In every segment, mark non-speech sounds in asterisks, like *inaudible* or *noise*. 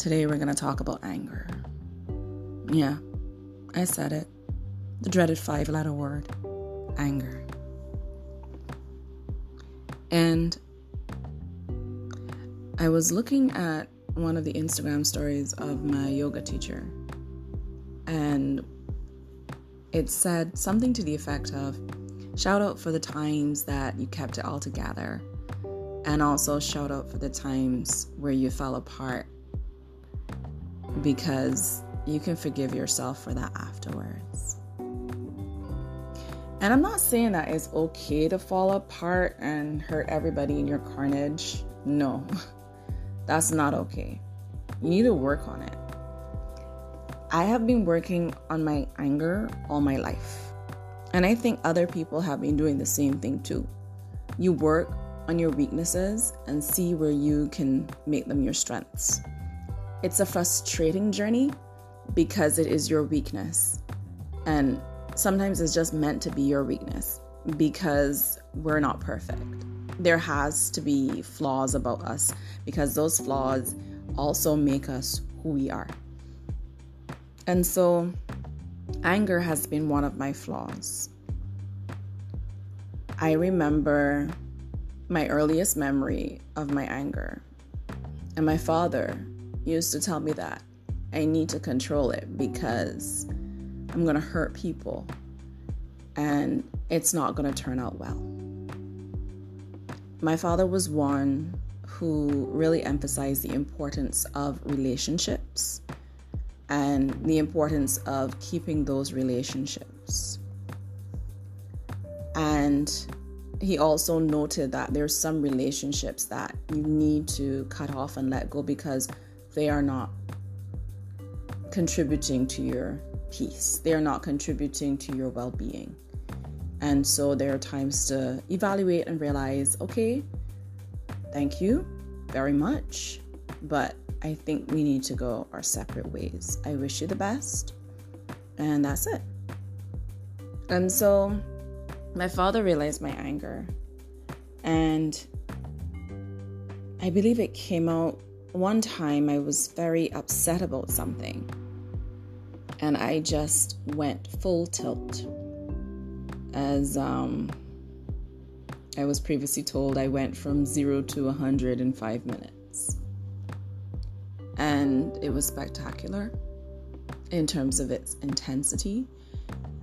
Today we're going to talk about anger. Yeah, I said it. The dreaded five letter word anger. And I was looking at one of the Instagram stories of my yoga teacher, and it said something to the effect of shout out for the times that you kept it all together, and also shout out for the times where you fell apart because you can forgive yourself for that afterwards. And I'm not saying that it's okay to fall apart and hurt everybody in your carnage. No, *laughs* that's not okay. You need to work on it. I have been working on my anger all my life. And I think other people have been doing the same thing too. You work on your weaknesses and see where you can make them your strengths. It's a frustrating journey because it is your weakness. And sometimes it's just meant to be your weakness because we're not perfect. There has to be flaws about us because those flaws also make us who we are. And so, anger has been one of my flaws. I remember my earliest memory of my anger. And my father used to tell me that I need to control it because I'm going to hurt people and it's not going to turn out well. My father was one who really emphasized the importance of relationships and the importance of keeping those relationships. And he also noted that there's some relationships that you need to cut off and let go because they are not contributing to your peace. They are not contributing to your well being. And so there are times to evaluate and realize okay, thank you very much, but I think we need to go our separate ways. I wish you the best, and that's it. And so my father realized my anger, and I believe it came out one time I was very upset about something and I just went full tilt. As um, I was previously told, I went from zero to 100 in five minutes. And it was spectacular in terms of its intensity.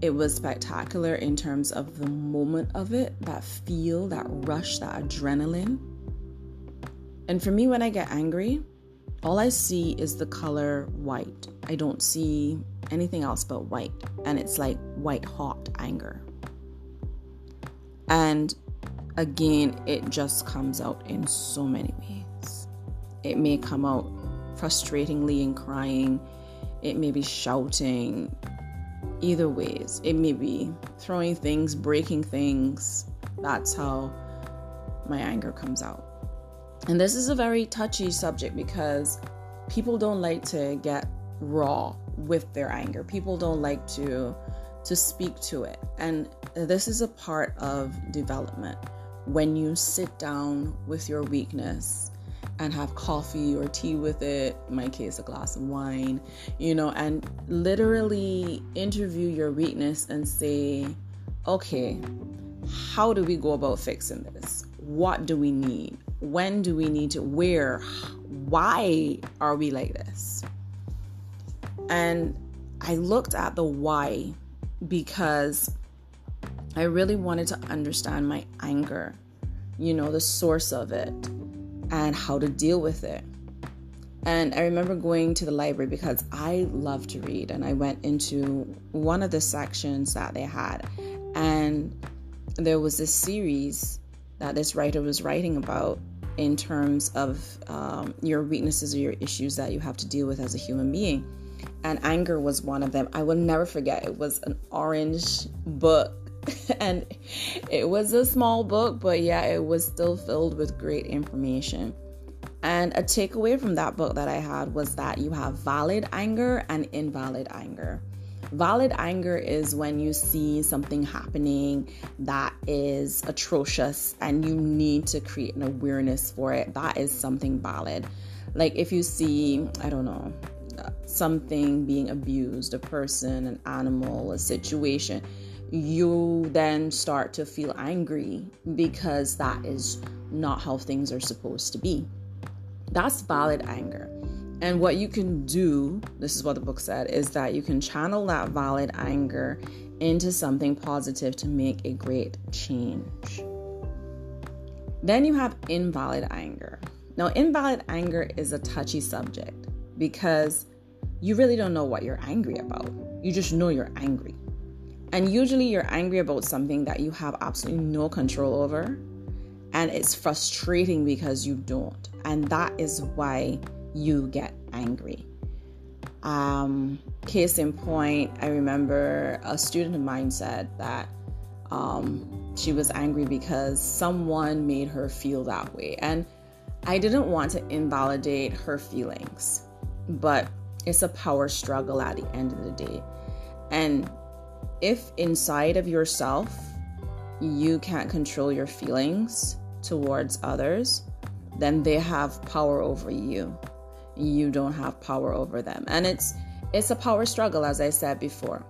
It was spectacular in terms of the moment of it, that feel, that rush, that adrenaline and for me, when I get angry, all I see is the color white. I don't see anything else but white. And it's like white hot anger. And again, it just comes out in so many ways. It may come out frustratingly and crying, it may be shouting. Either ways, it may be throwing things, breaking things. That's how my anger comes out. And this is a very touchy subject because people don't like to get raw with their anger. People don't like to to speak to it. And this is a part of development. When you sit down with your weakness and have coffee or tea with it, in my case a glass of wine, you know, and literally interview your weakness and say, "Okay, how do we go about fixing this? What do we need? When do we need to? Where? Why are we like this? And I looked at the why because I really wanted to understand my anger, you know, the source of it and how to deal with it. And I remember going to the library because I love to read, and I went into one of the sections that they had, and there was this series that this writer was writing about in terms of um, your weaknesses or your issues that you have to deal with as a human being. And anger was one of them. I will never forget. It was an orange book. *laughs* and it was a small book, but yeah, it was still filled with great information. And a takeaway from that book that I had was that you have valid anger and invalid anger. Valid anger is when you see something happening that is atrocious and you need to create an awareness for it. That is something valid. Like if you see, I don't know, something being abused, a person, an animal, a situation, you then start to feel angry because that is not how things are supposed to be. That's valid anger. And what you can do, this is what the book said, is that you can channel that valid anger into something positive to make a great change. Then you have invalid anger. Now, invalid anger is a touchy subject because you really don't know what you're angry about. You just know you're angry. And usually you're angry about something that you have absolutely no control over. And it's frustrating because you don't. And that is why you get angry. Um, case in point, I remember a student of mine said that um, she was angry because someone made her feel that way. And I didn't want to invalidate her feelings, but it's a power struggle at the end of the day. And if inside of yourself you can't control your feelings towards others, then they have power over you. You don't have power over them. And it's it's a power struggle as I said before.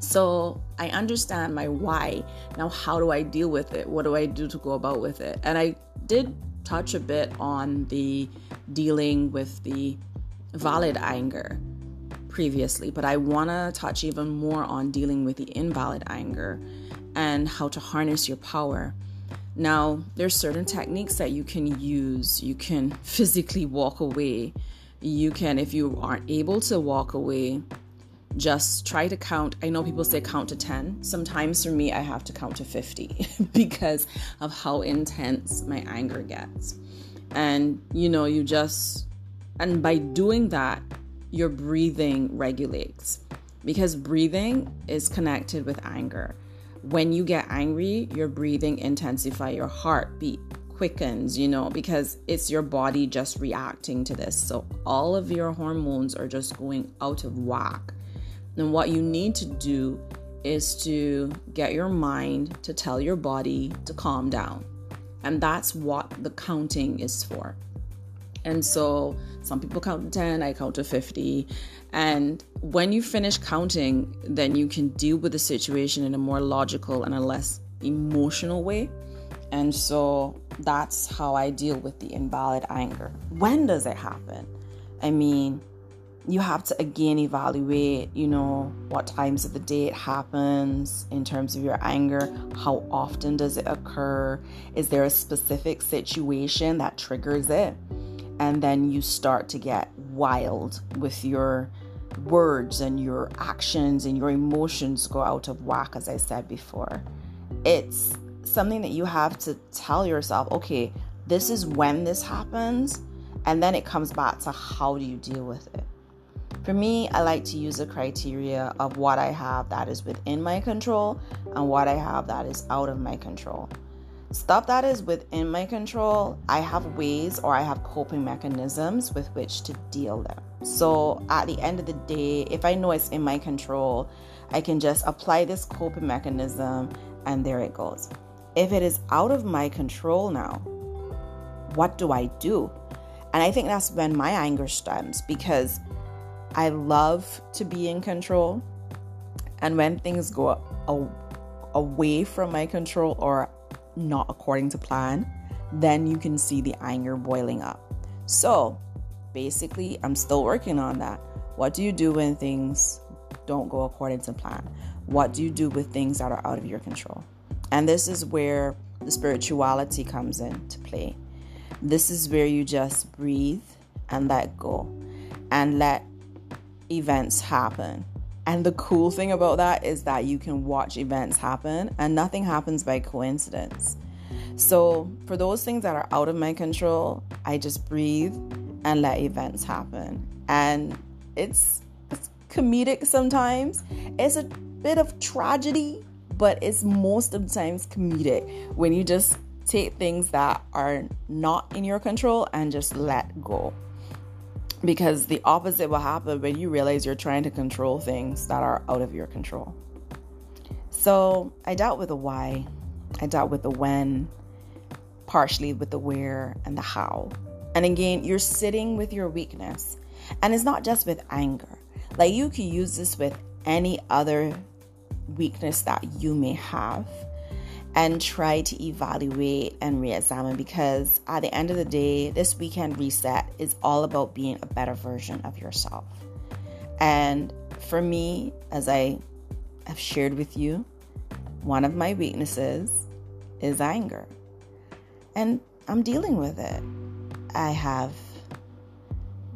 So I understand my why. Now how do I deal with it? What do I do to go about with it? And I did touch a bit on the dealing with the valid anger previously, but I want to touch even more on dealing with the invalid anger and how to harness your power. Now, there's certain techniques that you can use. You can *laughs* physically walk away. You can if you aren't able to walk away, just try to count. I know people say count to 10. Sometimes for me I have to count to 50 *laughs* because of how intense my anger gets. And you know, you just and by doing that, your breathing regulates because breathing is connected with anger. When you get angry, your breathing intensify, your heartbeat quickens, you know, because it's your body just reacting to this. So all of your hormones are just going out of whack. And what you need to do is to get your mind to tell your body to calm down. And that's what the counting is for. And so some people count to 10, I count to 50. And when you finish counting, then you can deal with the situation in a more logical and a less emotional way. And so that's how I deal with the invalid anger. When does it happen? I mean, you have to again evaluate, you know, what times of the day it happens in terms of your anger. How often does it occur? Is there a specific situation that triggers it? And then you start to get wild with your words and your actions and your emotions go out of whack, as I said before. It's something that you have to tell yourself, okay, this is when this happens, and then it comes back to how do you deal with it. For me, I like to use a criteria of what I have that is within my control and what I have that is out of my control. Stuff that is within my control, I have ways or I have coping mechanisms with which to deal them. So at the end of the day, if I know it's in my control, I can just apply this coping mechanism and there it goes. If it is out of my control now, what do I do? And I think that's when my anger stems because I love to be in control. And when things go away from my control or not according to plan, then you can see the anger boiling up. So basically, I'm still working on that. What do you do when things don't go according to plan? What do you do with things that are out of your control? And this is where the spirituality comes into play. This is where you just breathe and let go and let events happen and the cool thing about that is that you can watch events happen and nothing happens by coincidence. So, for those things that are out of my control, I just breathe and let events happen. And it's, it's comedic sometimes. It's a bit of tragedy, but it's most of the times comedic when you just take things that are not in your control and just let go because the opposite will happen when you realize you're trying to control things that are out of your control. So I dealt with the why, I dealt with the when, partially with the where and the how. And again, you're sitting with your weakness. And it's not just with anger. Like you could use this with any other weakness that you may have and try to evaluate and re examine because at the end of the day, this weekend reset is all about being a better version of yourself. And for me, as I have shared with you, one of my weaknesses is anger. And I'm dealing with it. I have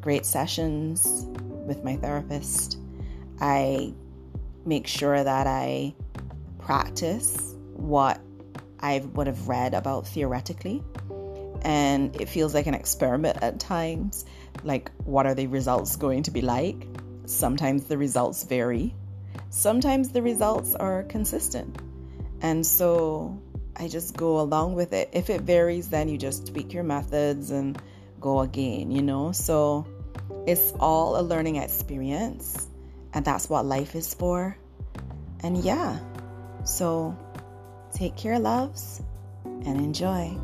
great sessions with my therapist. I make sure that I practice what I would have read about theoretically. And it feels like an experiment at times. Like, what are the results going to be like? Sometimes the results vary, sometimes the results are consistent. And so I just go along with it. If it varies, then you just tweak your methods and go again, you know? So it's all a learning experience, and that's what life is for. And yeah, so take care, loves, and enjoy.